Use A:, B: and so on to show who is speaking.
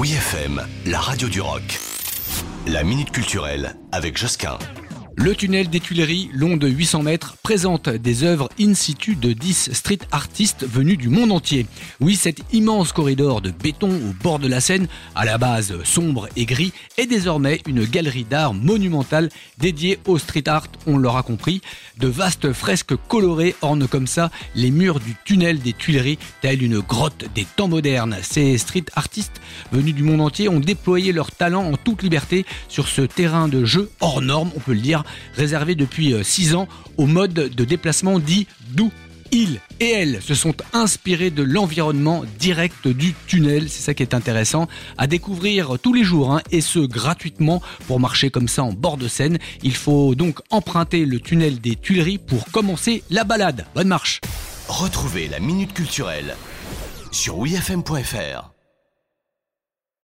A: Oui FM, la radio du rock. La minute culturelle avec Josquin.
B: Le tunnel des Tuileries, long de 800 mètres, présente des œuvres in situ de 10 street artistes venus du monde entier. Oui, cet immense corridor de béton au bord de la Seine, à la base sombre et gris, est désormais une galerie d'art monumentale dédiée au street art, on l'aura compris. De vastes fresques colorées ornent comme ça les murs du tunnel des Tuileries, telle une grotte des temps modernes. Ces street artistes venus du monde entier ont déployé leur talent en toute liberté sur ce terrain de jeu hors norme, on peut le dire, réservé depuis 6 ans au mode de déplacement dit doux. Ils et elles se sont inspirés de l'environnement direct du tunnel, c'est ça qui est intéressant, à découvrir tous les jours, hein, et ce gratuitement pour marcher comme ça en bord de Seine. Il faut donc emprunter le tunnel des Tuileries pour commencer la balade. Bonne marche
A: Retrouvez la minute culturelle sur wifm.fr.